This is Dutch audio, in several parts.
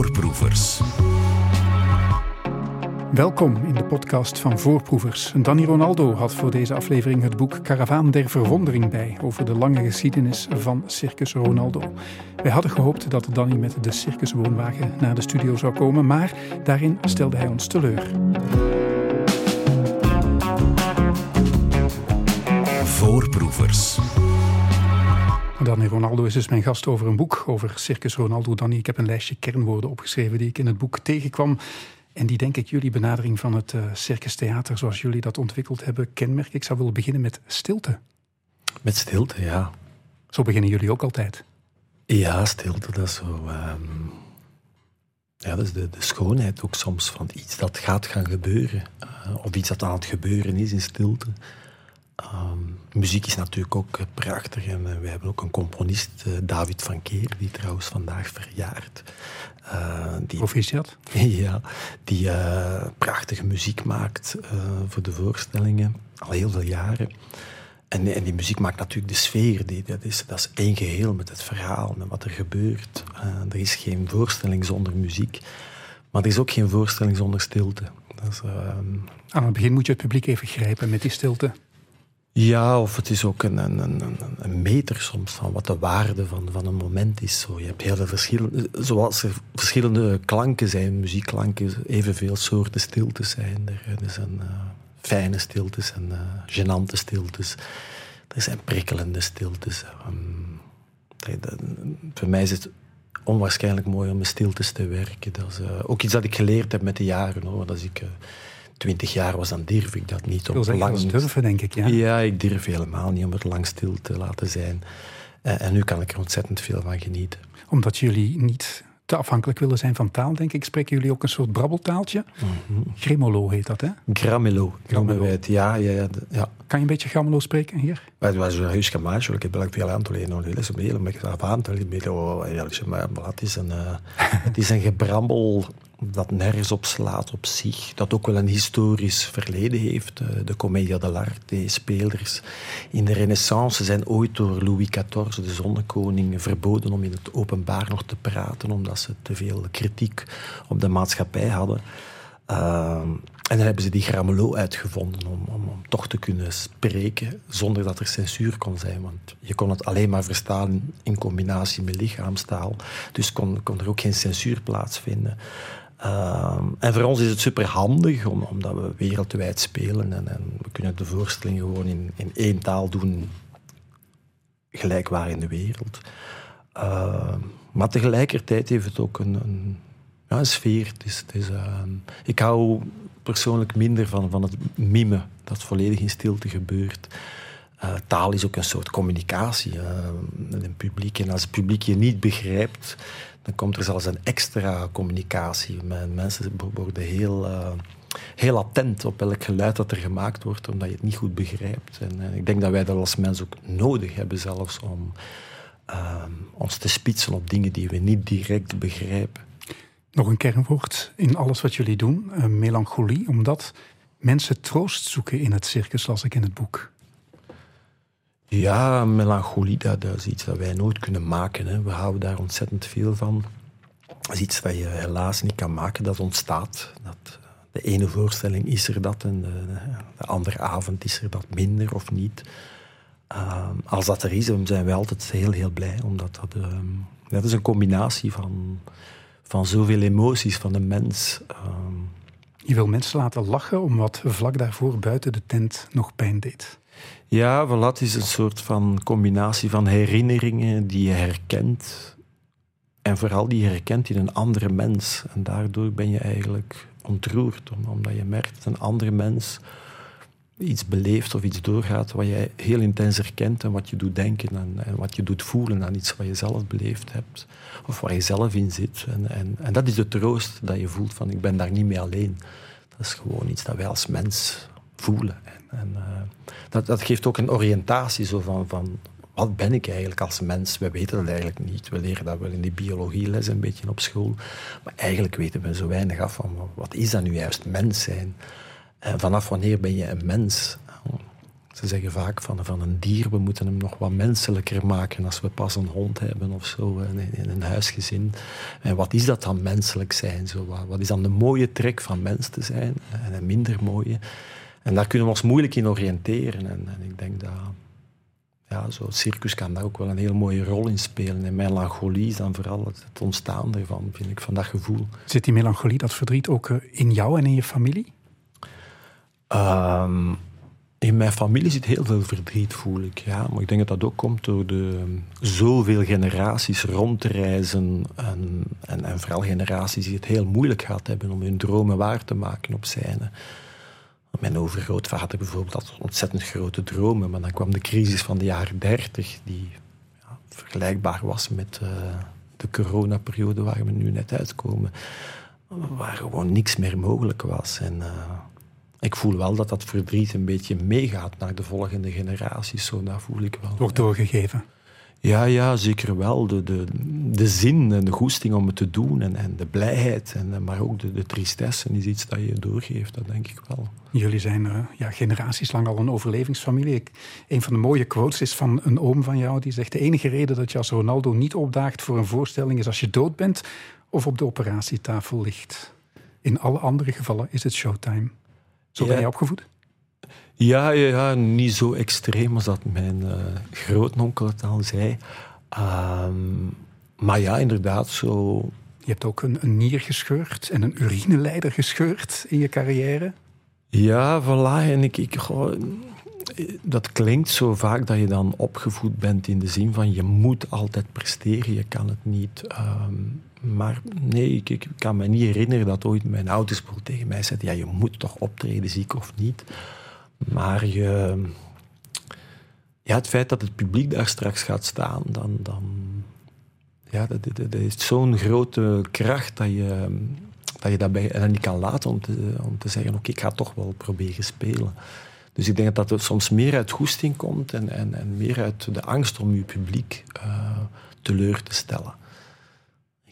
Voorproevers. Welkom in de podcast van Voorproevers. Danny Ronaldo had voor deze aflevering het boek Karavaan der Verwondering bij over de lange geschiedenis van Circus Ronaldo. Wij hadden gehoopt dat Danny met de circuswoonwagen naar de studio zou komen, maar daarin stelde hij ons teleur. Voorproevers. Danny Ronaldo is dus mijn gast over een boek over Circus Ronaldo. Danny, ik heb een lijstje kernwoorden opgeschreven die ik in het boek tegenkwam. En die denk ik jullie benadering van het uh, Circus Theater, zoals jullie dat ontwikkeld hebben, kenmerk. Ik zou willen beginnen met stilte. Met stilte, ja. Zo beginnen jullie ook altijd. Ja, stilte, dat is zo. Um, ja, dat is de, de, schoonheid ook soms van iets dat gaat gaan gebeuren. Uh, of iets dat aan het gebeuren is in stilte. Um, muziek is natuurlijk ook uh, prachtig. En uh, we hebben ook een componist, uh, David van Keer, die trouwens vandaag verjaart. die, Proficiat. ja, die prachtige muziek maakt voor de voorstellingen, al heel veel jaren. En, en, die muziek maakt natuurlijk de sfeer. Die, dat, is, dat is één geheel met het verhaal, met wat er gebeurt. er is geen voorstelling zonder muziek. Maar er is ook geen voorstelling zonder stilte. Is, ehm, Aan het begin moet je het publiek even grijpen met die stilte. Ja, of het is ook een, meter soms van wat de waarde van, van een moment is. Zo, je hebt heel veel verschillende, zoals er verschillende klanken zijn, muziekklanken, evenveel soorten stiltes zijn er. Zijn uh, fijne stiltes en uh, genante stiltes. Er zijn prikkelende stiltes. Dat, dat, voor mij is het onwaarschijnlijk mooi om met stiltes te werken. Dat is uh, ook iets dat ik geleerd heb met de jaren. Hoor. Als ik twintig jaar was, dan durf ik dat niet. Om lang durven, denk ik. Ja. ja, ik durf helemaal niet om het lang stil te laten zijn. Uh, en nu kan ik er ontzettend veel van genieten. Omdat jullie niet te afhankelijk willen zijn van taal, denk ik, spreken jullie ook een soort brabbeltaaltje. Mm -hmm. Grimolo heet dat, hè? Gramelo, het. Ja, ja, ja, ja. Kan je een beetje Gramelo spreken hier? Het was een huis gemaakt, ik heb veel aan te leren. Het is een beetje aan te leren. Het is een, het is een gebrabbel dat nergens op slaat op zich. Dat ook wel een historisch verleden heeft. De Commedia dell'arte, spelers in de renaissance zijn ooit door Louis XIV, de zonnekoning, verboden om in het openbaar nog te praten, omdat ze te veel kritiek op de maatschappij hadden. Uh, en dan hebben ze die Gramelo uitgevonden om, om, om, toch te kunnen spreken zonder dat er censuur kon zijn. Want je kon het alleen maar verstaan in combinatie met lichaamstaal. Dus kon, kon er ook geen censuur plaatsvinden. Uh, en voor ons is het super handig, om, omdat we wereldwijd spelen en, en, we kunnen de voorstelling gewoon in, in één taal doen, gelijk waar in de wereld. Uh, maar tegelijkertijd heeft het ook een, een, ja, sfeer. Het is, het is, uh, ik hou persoonlijk minder van, van het mimen, dat volledig in stilte gebeurt. Uh, taal is ook een soort communicatie met een publiek. En als het publiek je niet begrijpt, dan komt er zelfs een extra communicatie. Mensen worden heel, uh, heel attent op elk geluid dat er gemaakt wordt, omdat je het niet goed begrijpt. En ik denk dat wij dat als mens ook nodig hebben, zelfs om ons te spitsen op dingen die we niet direct begrijpen. Nog een kernwoord in alles wat jullie doen, melancholie, omdat mensen troost zoeken in het circus, las ik in het boek. Ja, melancholie, dat, is iets dat wij nooit kunnen maken. Hè. We houden daar ontzettend veel van. Dat is iets dat je helaas niet kan maken, dat ontstaat. Dat, de ene voorstelling is er dat en de, de andere avond is er dat minder of niet. Uh, als dat er is, zijn wij altijd heel, heel blij, omdat dat, uh, dat is een combinatie van, van zoveel emoties van de mens. Uh, je wil mensen laten lachen om wat vlak daarvoor buiten de tent nog pijn deed. Ja, voilà, het is een soort van combinatie van herinneringen die je herkent. En vooral die je herkent in een andere mens. En daardoor ben je eigenlijk ontroerd, omdat je merkt dat een andere mens iets beleeft of iets doorgaat wat je heel intens herkent en wat je doet denken en, en, wat je doet voelen aan iets wat je zelf beleefd hebt of waar je zelf in zit. En, en, en dat is de troost dat je voelt van ik ben daar niet mee alleen. Dat is gewoon iets dat wij als mens voelen. En, en uh, dat, dat geeft ook een oriëntatie zo van, van wat ben ik eigenlijk als mens? We weten dat eigenlijk niet. We leren dat wel in de biologieles een beetje op school. Maar eigenlijk weten we zo weinig af van wat is dat nu juist mens zijn? En vanaf wanneer ben je een mens? Ze zeggen vaak van, van een dier, we moeten hem nog wat menselijker maken als we pas een hond hebben of zo in, in een huisgezin. En wat is dat dan menselijk zijn? Zo, wat, is dan de mooie trek van mens te zijn en een minder mooie? En daar kunnen we ons moeilijk in oriënteren. En, en ik denk dat ja, zo circus kan daar ook wel een heel mooie rol in spelen. En melancholie is dan vooral het ontstaan ervan, vind ik, van dat gevoel. Zit die melancholie, dat verdriet ook eh, in jou en in je familie? Um, in mijn familie zit heel veel verdriet, voel ik. Ja. Maar ik denk dat dat ook komt door de zoveel generaties rondreizen. En, en, en vooral generaties die het heel moeilijk gehad hebben om hun dromen waar te maken op scène. Mijn overgrootvader bijvoorbeeld had ontzettend grote dromen. Maar dan kwam de crisis van de jaren dertig, die ja, vergelijkbaar was met uh, de coronaperiode waar we nu net uitkomen. Waar gewoon niks meer mogelijk was. En, uh, ik voel wel dat dat verdriet een beetje meegaat naar de volgende generaties. Zo, dat voel ik wel. Wordt doorgegeven. Ja, ja, zeker wel. De, de, de zin en de goesting om het te doen en, en de blijheid, en, maar ook de, de tristesse is iets dat je doorgeeft, dat denk ik wel. Jullie zijn uh, ja, generaties lang al een overlevingsfamilie. Ik, een van de mooie quotes is van een oom van jou die zegt: De enige reden dat je als Ronaldo niet opdaagt voor een voorstelling is als je dood bent of op de operatietafel ligt. In alle andere gevallen is het showtime. Zo ben je opgevoed? Ja, ja, ja, niet zo extreem als dat mijn uh, grootnonkel het al zei. Um, maar ja, inderdaad, zo... Je hebt ook een, een nier gescheurd en een urineleider gescheurd in je carrière. Ja, voilà. En ik, ik, goh, dat klinkt zo vaak dat je dan opgevoed bent in de zin van je moet altijd presteren, je kan het niet. Um, maar nee, ik, kan me niet herinneren dat ooit mijn ouders tegen mij zeiden: ja, je moet toch optreden, ziek of niet. Maar je, ja, het feit dat het publiek daar straks gaat staan, dan, dan ja, dat, is zo'n grote kracht dat je, dat je dat bij, en niet kan laten om te, om te zeggen: oké, ik ga toch wel proberen spelen. Dus ik denk dat dat soms meer uit goesting komt en, en, en meer uit de angst om je publiek uh, teleur te stellen.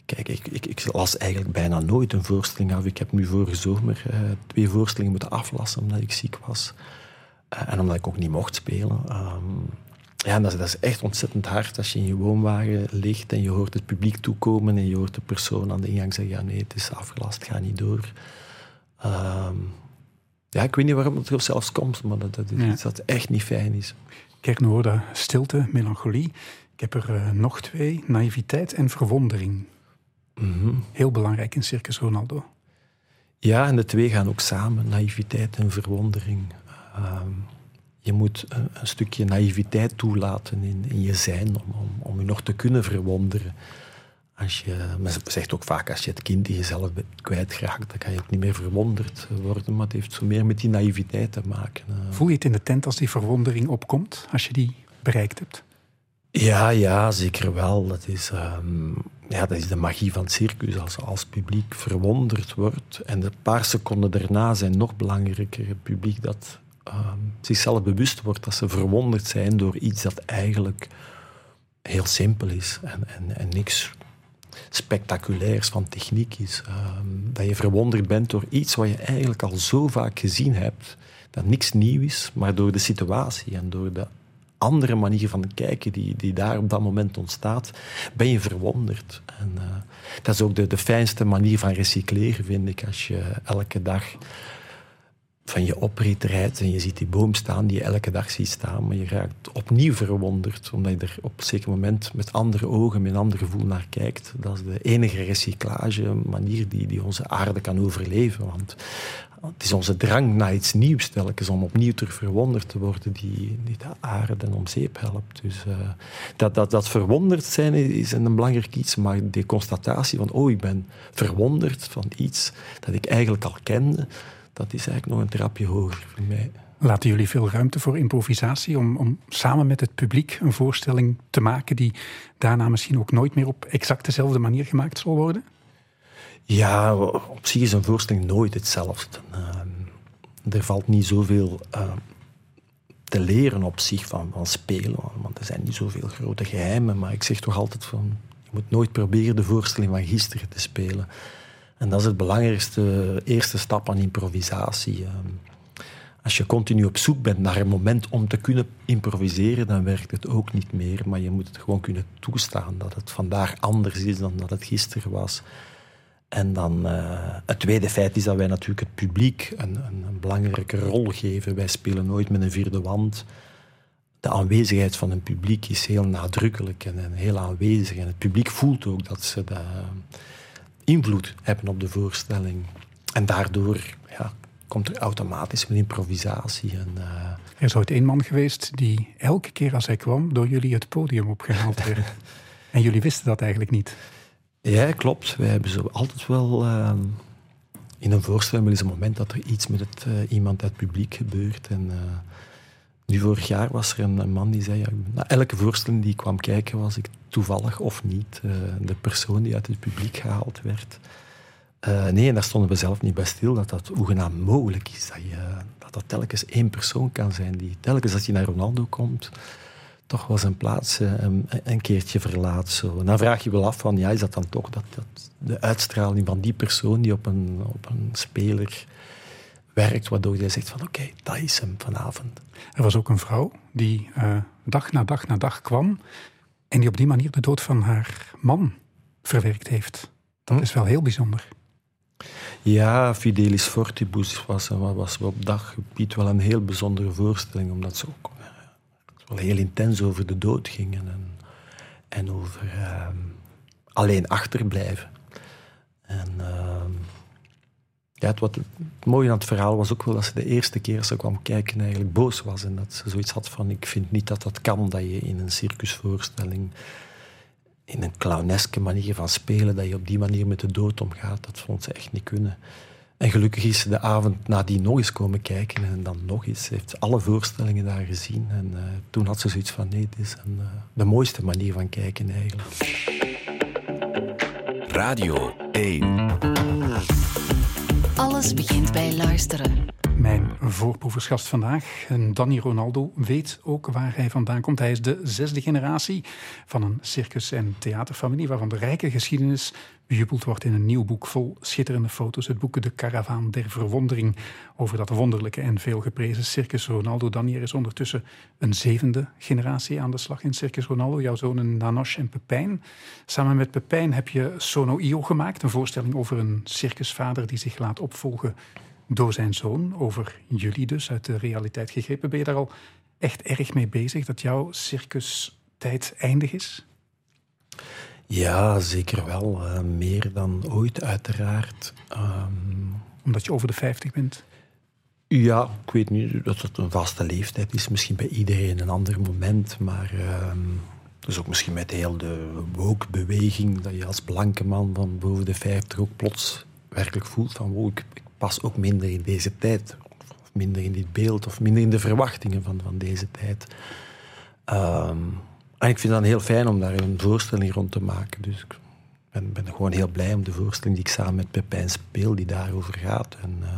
Kijk, ik, ik, ik, las eigenlijk bijna nooit een voorstelling af. Ik heb nu vorige zomer uh, twee voorstellingen moeten aflassen omdat ik ziek was. Uh, en omdat ik ook niet mocht spelen. Um, ja, dat is, dat, is echt ontzettend hard als je in je woonwagen ligt en je hoort het publiek toekomen en je hoort de persoon aan de ingang zeggen, ja nee, het is afgelast, ga niet door. Um, ja, ik weet niet waarom het zelfs komt, maar dat, dat is ja. iets dat echt niet fijn is. Kerknoorde, stilte, melancholie. Ik heb er uh, nog twee, naïviteit en verwondering. Mm -hmm. Heel belangrijk in Circus Ronaldo. Ja, en de twee gaan ook samen, naïviteit en verwondering. Um, je moet een, een, stukje naïviteit toelaten in, in je zijn om, om, om je nog te kunnen verwonderen. Als je, men zegt ook vaak, als je het kind in jezelf kwijtraakt, dan kan je ook niet meer verwonderd worden. Maar het heeft zo meer met die naïviteit te maken. Eh. Voel je het in de tent als die verwondering opkomt, als je die bereikt hebt? Ja, ja, zeker wel. Dat is, um, ja, dat is de magie van het circus. Als, als publiek verwonderd wordt en de paar seconden daarna zijn nog belangrijker. Het publiek dat um, zichzelf bewust wordt dat ze verwonderd zijn door iets dat eigenlijk heel simpel is en, en, en niks spectaculairs van techniek is. Um, dat je verwonderd bent door iets wat je eigenlijk al zo vaak gezien hebt, dat niks nieuw is, maar door de situatie en door de andere manier van kijken die, die daar op dat moment ontstaat, ben je verwonderd. En, uh, dat is ook de, de fijnste manier van recycleren, vind ik, als je elke dag van je oprit rijdt en je ziet die boom staan die je elke dag ziet staan, maar je raakt opnieuw verwonderd, omdat je er op een zeker moment met andere ogen, met een ander gevoel naar kijkt. Dat is de enige recyclage manier die, die onze aarde kan overleven. Want het is onze drang naar iets nieuws telkens, om opnieuw te verwonderd te worden, die, die de aarde om zeep helpt. Dus uh, dat, dat, dat verwonderd zijn is een belangrijk iets, maar die constatatie van, oh, ik ben verwonderd van iets dat ik eigenlijk al kende, dat is eigenlijk nog een trapje hoger voor mij. Laten jullie veel ruimte voor improvisatie om, om samen met het publiek een voorstelling te maken die daarna misschien ook nooit meer op exact dezelfde manier gemaakt zal worden? Ja, op zich is een voorstelling nooit hetzelfde. Uh, er valt niet zoveel uh, te leren op zich van, van spelen, want er zijn niet zoveel grote geheimen. Maar ik zeg toch altijd van, je moet nooit proberen de voorstelling van gisteren te spelen. En dat is het belangrijkste eerste stap aan improvisatie. als je continu op zoek bent naar een moment om te kunnen improviseren, dan werkt het ook niet meer. Maar je moet het gewoon kunnen toestaan dat het vandaag anders is dan dat het gisteren was. En dan uh, het tweede feit is dat wij natuurlijk het publiek een, een, een, belangrijke rol geven. Wij spelen nooit met een vierde wand. De aanwezigheid van een publiek is heel nadrukkelijk en, heel aanwezig. En het publiek voelt ook dat ze invloed hebben op de voorstelling. En daardoor ja, komt er automatisch een improvisatie. En, uh... Er is ooit één man geweest die elke keer als hij kwam door jullie het podium opgehaald werd. en jullie wisten dat eigenlijk niet. Ja, klopt. Wij hebben zo altijd wel uh, in een voorstelling wel eens een moment dat er iets met het, uh, iemand uit het publiek gebeurt. En uh, nu vorig jaar was er een, een man die zei, ja, na elke voorstelling die ik kwam kijken was ik toevallig of niet de persoon die uit het publiek gehaald werd. nee, en daar stonden we zelf niet bij stil dat dat hoegenaamd mogelijk is. Dat, je, dat dat telkens één persoon kan zijn die telkens als je naar Ronaldo komt toch wel zijn plaats uh, een, keertje verlaat. Zo. En dan vraag je wel af van, ja, is dat dan toch dat, dat de uitstraling van die persoon die op een, op een speler werkt, waardoor je zegt van, oké, dat is hem vanavond. Er was ook een vrouw die dag na dag na dag kwam en die op die manier de dood van haar man verwerkt heeft. Dat hm? is wel heel bijzonder. Ja, Fidelis Fortibus was, was op daggebied wel een heel bijzondere voorstelling, omdat ze ook wel heel intens over de dood gingen en, en over uh, alleen achterblijven. En uh, ja, het, wat, het mooie aan het verhaal was ook wel dat ze de eerste keer ze kwam kijken eigenlijk boos was. En dat ze zoiets had van, ik vind niet dat dat kan, dat je in een circusvoorstelling in een clowneske manier van spelen, dat je op die manier met de dood omgaat. Dat vond ze echt niet kunnen. En gelukkig is ze de avond nadien nog eens komen kijken en dan nog eens. Ze heeft alle voorstellingen daar gezien. En uh, toen had ze zoiets van, nee, dit is een, uh, de mooiste manier van kijken eigenlijk. Radio 1 Alles begint bij luisteren. Mijn voorproeversgast vandaag, Danny Ronaldo, weet ook waar hij vandaan komt. Hij is de zesde generatie van een circus- en theaterfamilie waarvan de rijke geschiedenis bejubeld wordt in een nieuw boek vol schitterende foto's. Het boek De Karavaan der Verwondering over dat wonderlijke en veelgeprezen Circus Ronaldo. Danny, er is ondertussen een zevende generatie aan de slag in Circus Ronaldo. Jouw zonen Nanoche en Pepijn. Samen met Pepijn heb je Sono Io gemaakt, een voorstelling over een circusvader die zich laat opvolgen door zijn zoon, over jullie dus, uit de realiteit gegrepen. Ben je daar al echt erg mee bezig, dat jouw circustijd eindig is? Ja, zeker wel. Uh, meer dan ooit, uiteraard. Um, Omdat je over de 50 bent? Ja, ik weet niet dat het een vaste leeftijd is. Misschien bij iedereen een ander moment. Maar uh, dus ook misschien met heel de woke-beweging, dat je als blanke man van boven de 50 ook plots werkelijk voelt van wow, ik, ik pas ook minder in deze tijd. Of minder in dit beeld, of minder in de verwachtingen van, van deze tijd. Um, en ik vind het dan heel fijn om daar een voorstelling rond te maken. Dus ik ben, ben gewoon heel blij om de voorstelling die ik samen met Pepijn speel, die daarover gaat. En uh,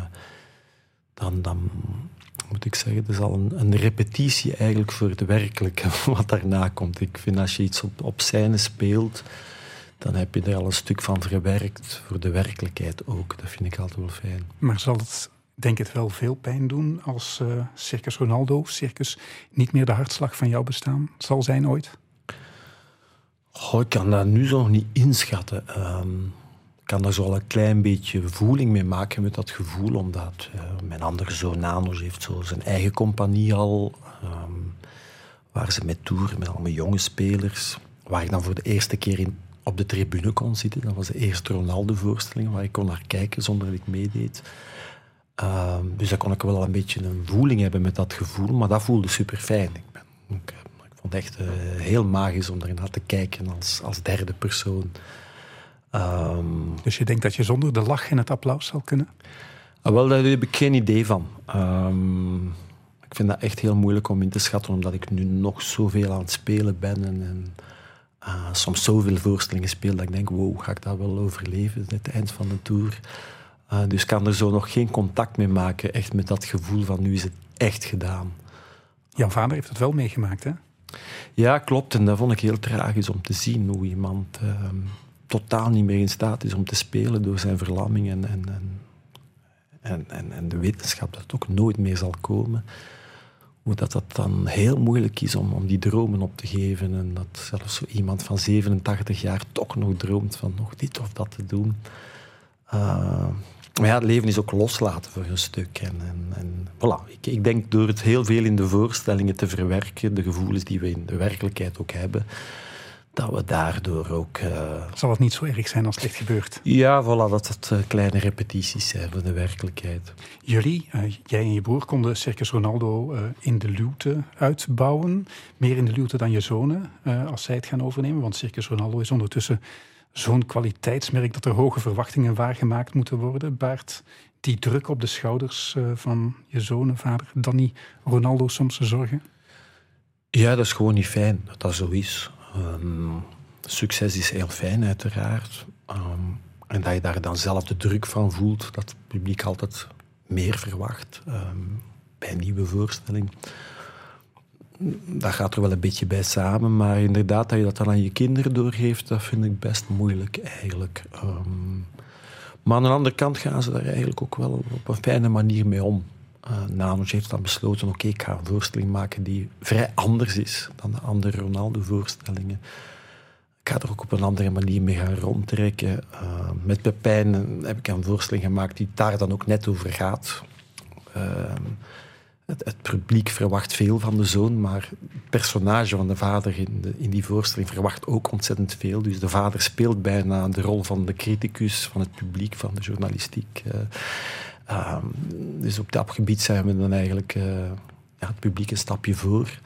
dan, dan moet ik zeggen, het is al een, een, repetitie eigenlijk voor het werkelijke wat daarna komt. Ik vind als je iets op, op scène speelt, dan heb je er al een stuk van verwerkt voor de werkelijkheid ook. Dat vind ik altijd wel fijn. Maar zal het, denk ik, wel veel pijn doen als uh, Circus Ronaldo, Circus, niet meer de hartslag van jouw bestaan zal zijn ooit? Ik kan dat nu zo nog niet inschatten. Um, ik kan daar zo al een klein beetje voeling mee maken met dat gevoel, omdat uh, mijn andere zoon Nanos heeft zo zijn eigen compagnie al, um, waar ze met toeren met allemaal jonge spelers, waar ik dan voor de eerste keer in op de tribune kon zitten. Dat was de eerste Ronaldo-voorstelling waar ik kon naar kijken zonder dat ik meedeed. Uh, dus daar kon ik wel een beetje een voeling hebben met dat gevoel, maar dat voelde super fijn. Ik, ben, ik, ik vond het echt uh, heel magisch om naar te kijken als, als derde persoon. Um, dus je denkt dat je zonder de lach en het applaus zal kunnen? Uh, wel, daar heb ik geen idee van. Um, ik vind dat echt heel moeilijk om in te schatten, omdat ik nu nog zoveel aan het spelen ben. En, en uh, soms zoveel voorstellingen speel dat ik denk, wow, ga ik dat wel overleven, het eind van de tour. Uh, dus kan er zo nog geen contact mee maken, echt met dat gevoel van nu is het echt gedaan. Jouw vader heeft het wel meegemaakt, hè? Ja, klopt. En dat vond ik heel tragisch om te zien hoe iemand uh, totaal niet meer in staat is om te spelen door zijn verlamming. En, en, en en, en, en de wetenschap dat het ook nooit meer zal komen, hoe dat, dat dan heel moeilijk is om, om die dromen op te geven. En dat zelfs zo iemand van 87 jaar toch nog droomt van nog dit of dat te doen. Uh, maar ja, het leven is ook loslaten voor een stuk. En, en, en voilà. Ik, ik, denk door het heel veel in de voorstellingen te verwerken, de gevoelens die we in de werkelijkheid ook hebben, dat we daardoor ook... Uh... Zal het niet zo erg zijn als het echt gebeurt? Ja, voilà, dat het uh, kleine repetities zijn van de werkelijkheid. Jullie, uh, jij en je broer, konden Circus Ronaldo in de luwte uitbouwen. Meer in de luwte dan je zonen, als zij het gaan overnemen. Want Circus Ronaldo is ondertussen zo'n kwaliteitsmerk dat er hoge verwachtingen waargemaakt moeten worden. Baart die druk op de schouders van je zonen, vader Danny Ronaldo soms zorgen? Ja, dat is gewoon niet fijn dat dat zo is. Um, succes is heel fijn, uiteraard. Um, en dat je daar dan zelf de druk van voelt, dat het publiek altijd meer verwacht um, bij een nieuwe voorstelling. Dat gaat er wel een beetje bij samen, maar inderdaad, dat je dat dan aan je kinderen doorgeeft, dat vind ik best moeilijk eigenlijk. maar aan de andere kant gaan ze daar eigenlijk ook wel op een fijne manier mee om. Uh, Nanos heeft dan besloten, oké, ik ga een voorstelling maken die vrij anders is dan de andere Ronaldo-voorstellingen. Ik ga er ook op een andere manier mee gaan rondtrekken. Uh, met Pepijn heb ik een voorstelling gemaakt die daar dan ook net over gaat. Uh, het, publiek verwacht veel van de zoon, maar het personage van de vader in, in, die voorstelling verwacht ook ontzettend veel. Dus de vader speelt bijna de rol van de criticus, van het publiek, van de journalistiek. Um, dus op dat gebied zijn we dan eigenlijk uh, ja, het publiek een stapje voor.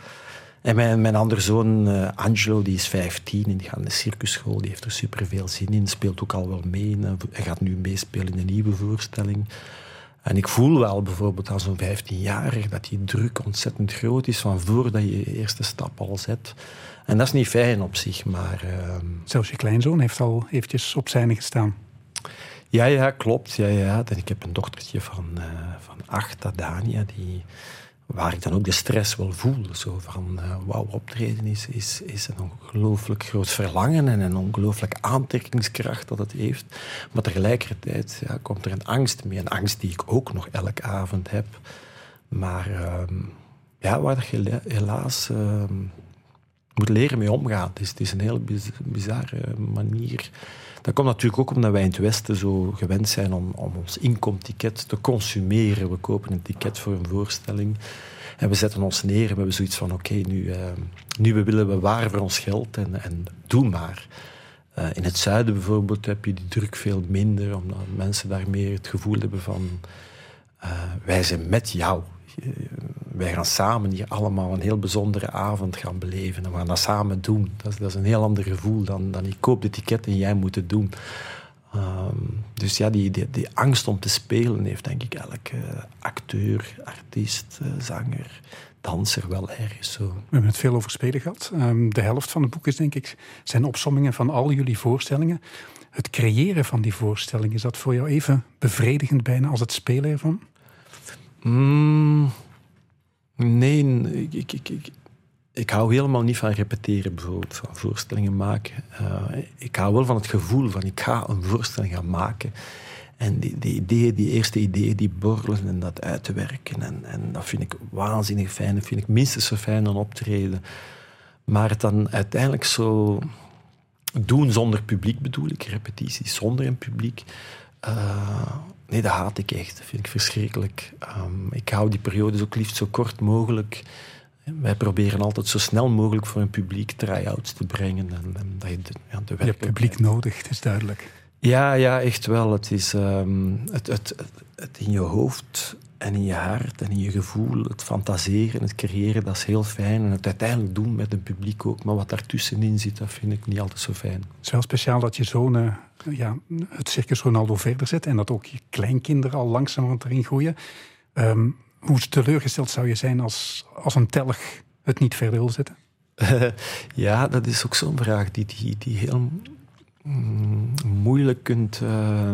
En mijn, mijn andere zoon, uh, Angelo, die is 15 en die gaat naar de circusschool. Die heeft er super veel zin in, speelt ook al wel mee. Hij gaat nu meespelen in een nieuwe voorstelling. En ik voel wel bijvoorbeeld aan zo'n 15-jarige dat die druk ontzettend groot is van voordat je je eerste stap al zet. En dat is niet fijn op zich, maar... Uh... Zelfs je kleinzoon heeft al eventjes op zijne gestaan. Ja, ja, klopt. Ja, ja. En ik heb een dochtertje van, uh, van acht, Dania, die, waar ik dan ook de stress wel voel. Zo van, uh, wauw, optreden is, is, is een ongelooflijk groot verlangen en een ongelooflijk aantrekkingskracht dat het heeft. Maar tegelijkertijd ja, komt er een angst mee. Een angst die ik ook nog elke avond heb. Maar uh, ja, waar je helaas ehm, moet leren mee omgaan. Is, het is een heel bizarre manier dat komt natuurlijk ook omdat wij in het Westen zo gewend zijn om, om ons inkomticket te consumeren. We kopen een ticket voor een voorstelling en we zetten ons neer en we hebben zoiets van: oké, nu, uh, nu willen we waar voor ons geld en, en doe maar. Uh, in het zuiden bijvoorbeeld heb je die druk veel minder, omdat mensen daar meer het gevoel hebben van: uh, wij zijn met jou wij gaan samen hier allemaal een heel bijzondere avond gaan beleven. En we gaan dat samen doen. Dat is, dat is een heel ander gevoel dan, dan ik koop de ticket en jij moet het doen. Um, dus ja, die, die, die, angst om te spelen heeft denk ik elke acteur, artiest, uh, zanger, danser wel ergens zo. We hebben het veel over spelen gehad. Um, de helft van het boek is denk ik, zijn opsommingen van al jullie voorstellingen. Het creëren van die voorstelling, is dat voor jou even bevredigend bijna als het spelen ervan? Mm, nee, ik, ik, ik, ik, hou helemaal niet van repeteren, bijvoorbeeld, van voorstellingen maken. Uh, ik hou wel van het gevoel van ik ga een voorstelling gaan maken. En die, die ideeën, die eerste ideeën, die borrelen en dat uit te werken. En, en dat vind ik waanzinnig fijn. Dat vind ik minstens zo fijn dan optreden. Maar het dan uiteindelijk zo doen zonder publiek bedoel ik, repetities zonder een publiek. Uh, Nee, dat haat ik echt. Dat vind ik verschrikkelijk. Um, ik hou die periodes ook liefst zo kort mogelijk. Wij proberen altijd zo snel mogelijk voor een publiek try-outs te brengen. En, en dat je de, ja, de je publiek nodig, het is duidelijk. Ja, ja, echt wel. Het is um, het, het, het, in je hoofd en in je hart en in je gevoel, het fantaseren, het creëren, dat is heel fijn. En het uiteindelijk doen met een publiek ook. Maar wat daartussenin zit, dat vind ik niet altijd zo fijn. Het is wel speciaal dat je zo'n uh, ja, het Circus Ronaldo verder zet en dat ook je kleinkinderen al langzaam erin groeien. Um, hoe teleurgesteld zou je zijn als, als een telg het niet verder wil zetten? ja, dat is ook zo'n vraag die, die, die heel mm, moeilijk kunt, uh,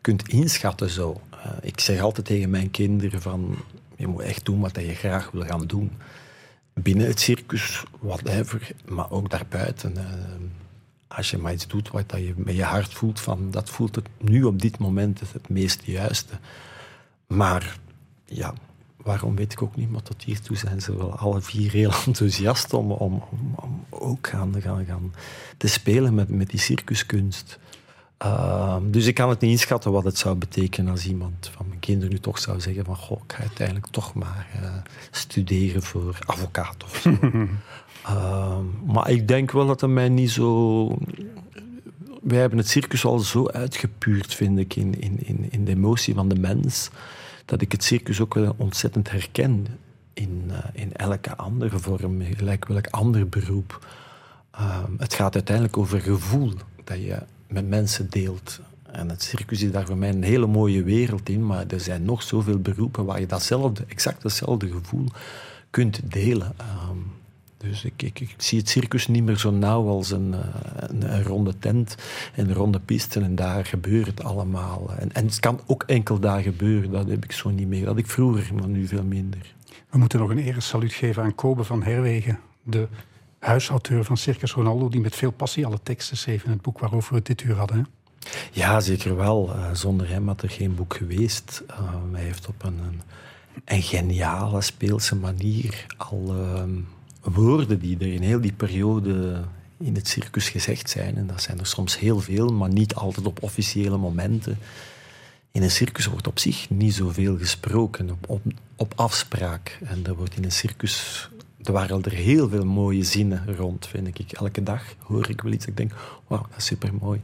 kunt inschatten. Zo. Uh, ik zeg altijd tegen mijn kinderen van je moet echt doen wat je graag wil gaan doen. Binnen het circus, whatever, maar ook daarbuiten. Uh, als je maar iets doet wat je met je hart voelt, van, dat voelt het nu op dit moment het, meest juiste. Maar ja, waarom weet ik ook niet, maar tot hiertoe zijn ze wel alle vier heel enthousiast om, om, om, om ook gaan, gaan, gaan te spelen met, met die circuskunst. Ehm, dus ik kan het niet inschatten wat het zou betekenen als iemand van mijn kinderen nu toch zou zeggen van goh, ik ga uiteindelijk toch maar uh, studeren voor advocaat of zo. Ehm, maar ik denk wel dat het mij niet zo... Wij hebben het circus al zo uitgepuurd, vind ik, in, in, in, in de emotie van de mens, dat ik het circus ook wel ontzettend herken in, uh, in elke andere vorm, gelijk welk ander beroep. Um, het gaat uiteindelijk over gevoel dat je met mensen deelt. En het circus is daar voor mij een hele mooie wereld in, maar er zijn nog zoveel beroepen waar je datzelfde, exact hetzelfde gevoel kunt delen. Um, dus ik, ik, ik, zie het circus niet meer zo nauw als een, eh, een, ronde tent en ronde piste. En daar gebeurt het allemaal. En, en, het kan ook enkel daar gebeuren. Dat heb ik zo niet meer. Dat had ik vroeger, maar nu veel minder. We moeten nog een eresaluut geven aan Kobe van Herwegen. De huisauteur van Circus Ronaldo. Die met veel passie alle teksten schreef in het boek waarover we het dit uur hadden. Ja, zeker wel. Uh, zonder hem had er geen boek geweest. Uh, hij heeft op een, een, geniale speelse manier al woorden die er in heel die periode in het circus gezegd zijn. En dat zijn er soms heel veel, maar niet altijd op officiële momenten. In een circus wordt op zich niet zoveel gesproken, op, op, op afspraak. En er wordt in een circus er waren er heel veel mooie zinnen rond, vind ik. Elke dag hoor ik wel iets. Ik denk, wauw, dat is super mooi.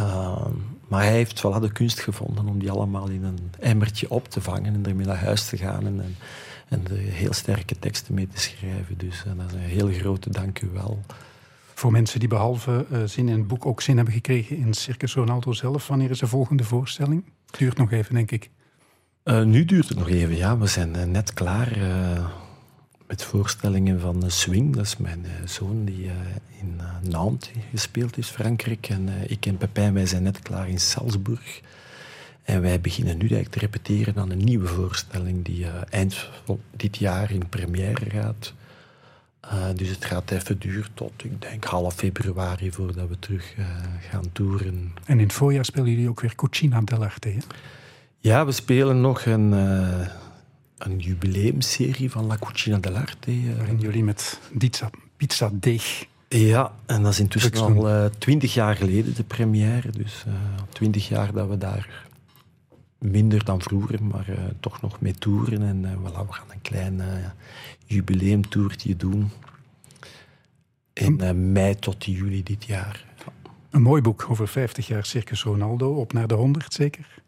Uh, maar hij heeft voilà, de kunst gevonden om die allemaal in een emmertje op te vangen en ermee naar huis te gaan. En, en en er heel sterke teksten mee te schrijven. Dus dat is een heel grote dank u wel. Voor mensen die behalve uh, zin in het boek ook zin hebben gekregen in Circus Ronaldo zelf, wanneer is de volgende voorstelling? Duurt nog even, denk ik. Uh, nu duurt het nog even, ja. We zijn net klaar met voorstellingen van Swing. Dat is mijn zoon die in Nantes gespeeld is, Frankrijk. En ik en Pepijn, wij zijn net klaar in Salzburg. En wij beginnen nu eigenlijk te repeteren aan een nieuwe voorstelling die uh, eind dit jaar in première gaat. Uh, dus het gaat even duren tot, ik denk, half februari voordat we terug uh, gaan toeren. En in het voorjaar spelen jullie ook weer Cucina dell'Arte? Ja, we spelen nog een, een jubileumserie van La Cucina dell'Arte. Waarin jullie met pizza, pizza deeg... Ja, en dat is intussen al twintig jaar geleden de première. Dus twintig jaar dat we daar minder dan vroeger, maar uh, toch nog mee toeren. En uh, voilà, we gaan een klein uh, jubileumtoertje doen. In mei tot juli dit jaar. Een mooi boek over 50 jaar Circus Ronaldo, op naar de 100 zeker?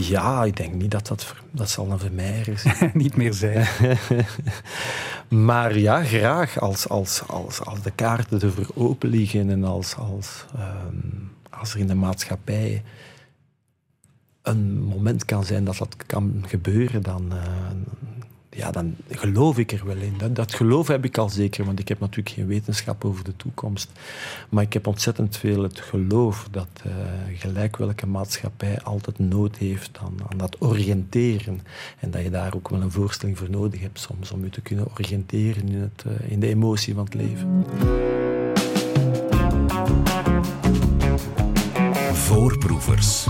Ja, ik denk niet dat dat, dat zal een vermeijer is. niet meer zijn. maar ja, graag als, als, als, als de kaarten ervoor open liggen en als, als, um, als er in de maatschappij een moment kan zijn dat dat kan gebeuren, dan, uh, ja, dan geloof ik er wel in. Dat, geloof heb ik al zeker, want ik heb natuurlijk geen wetenschap over de toekomst. Maar ik heb ontzettend veel het geloof dat uh, gelijk welke maatschappij altijd nood heeft aan, aan, dat oriënteren. En dat je daar ook wel een voorstelling voor nodig hebt soms om je te kunnen oriënteren in, het, uh, in de emotie van het leven. Voorproevers.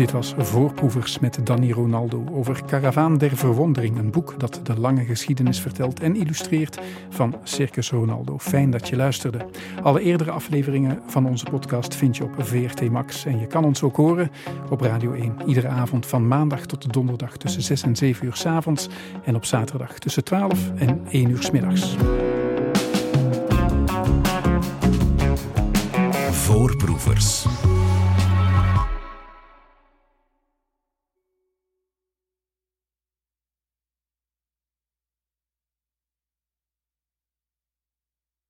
Dit was Voorproevers met Danny Ronaldo over Caravaan der Verwondering, een boek dat de lange geschiedenis vertelt en illustreert van Circus Ronaldo. Fijn dat je luisterde. Alle eerdere afleveringen van onze podcast vind je op VRT Max en je kan ons ook horen op Radio 1 iedere avond van maandag tot donderdag tussen 6 en 7 uur s avonds en op zaterdag tussen 12 en 1 uur s middags. Voorproevers.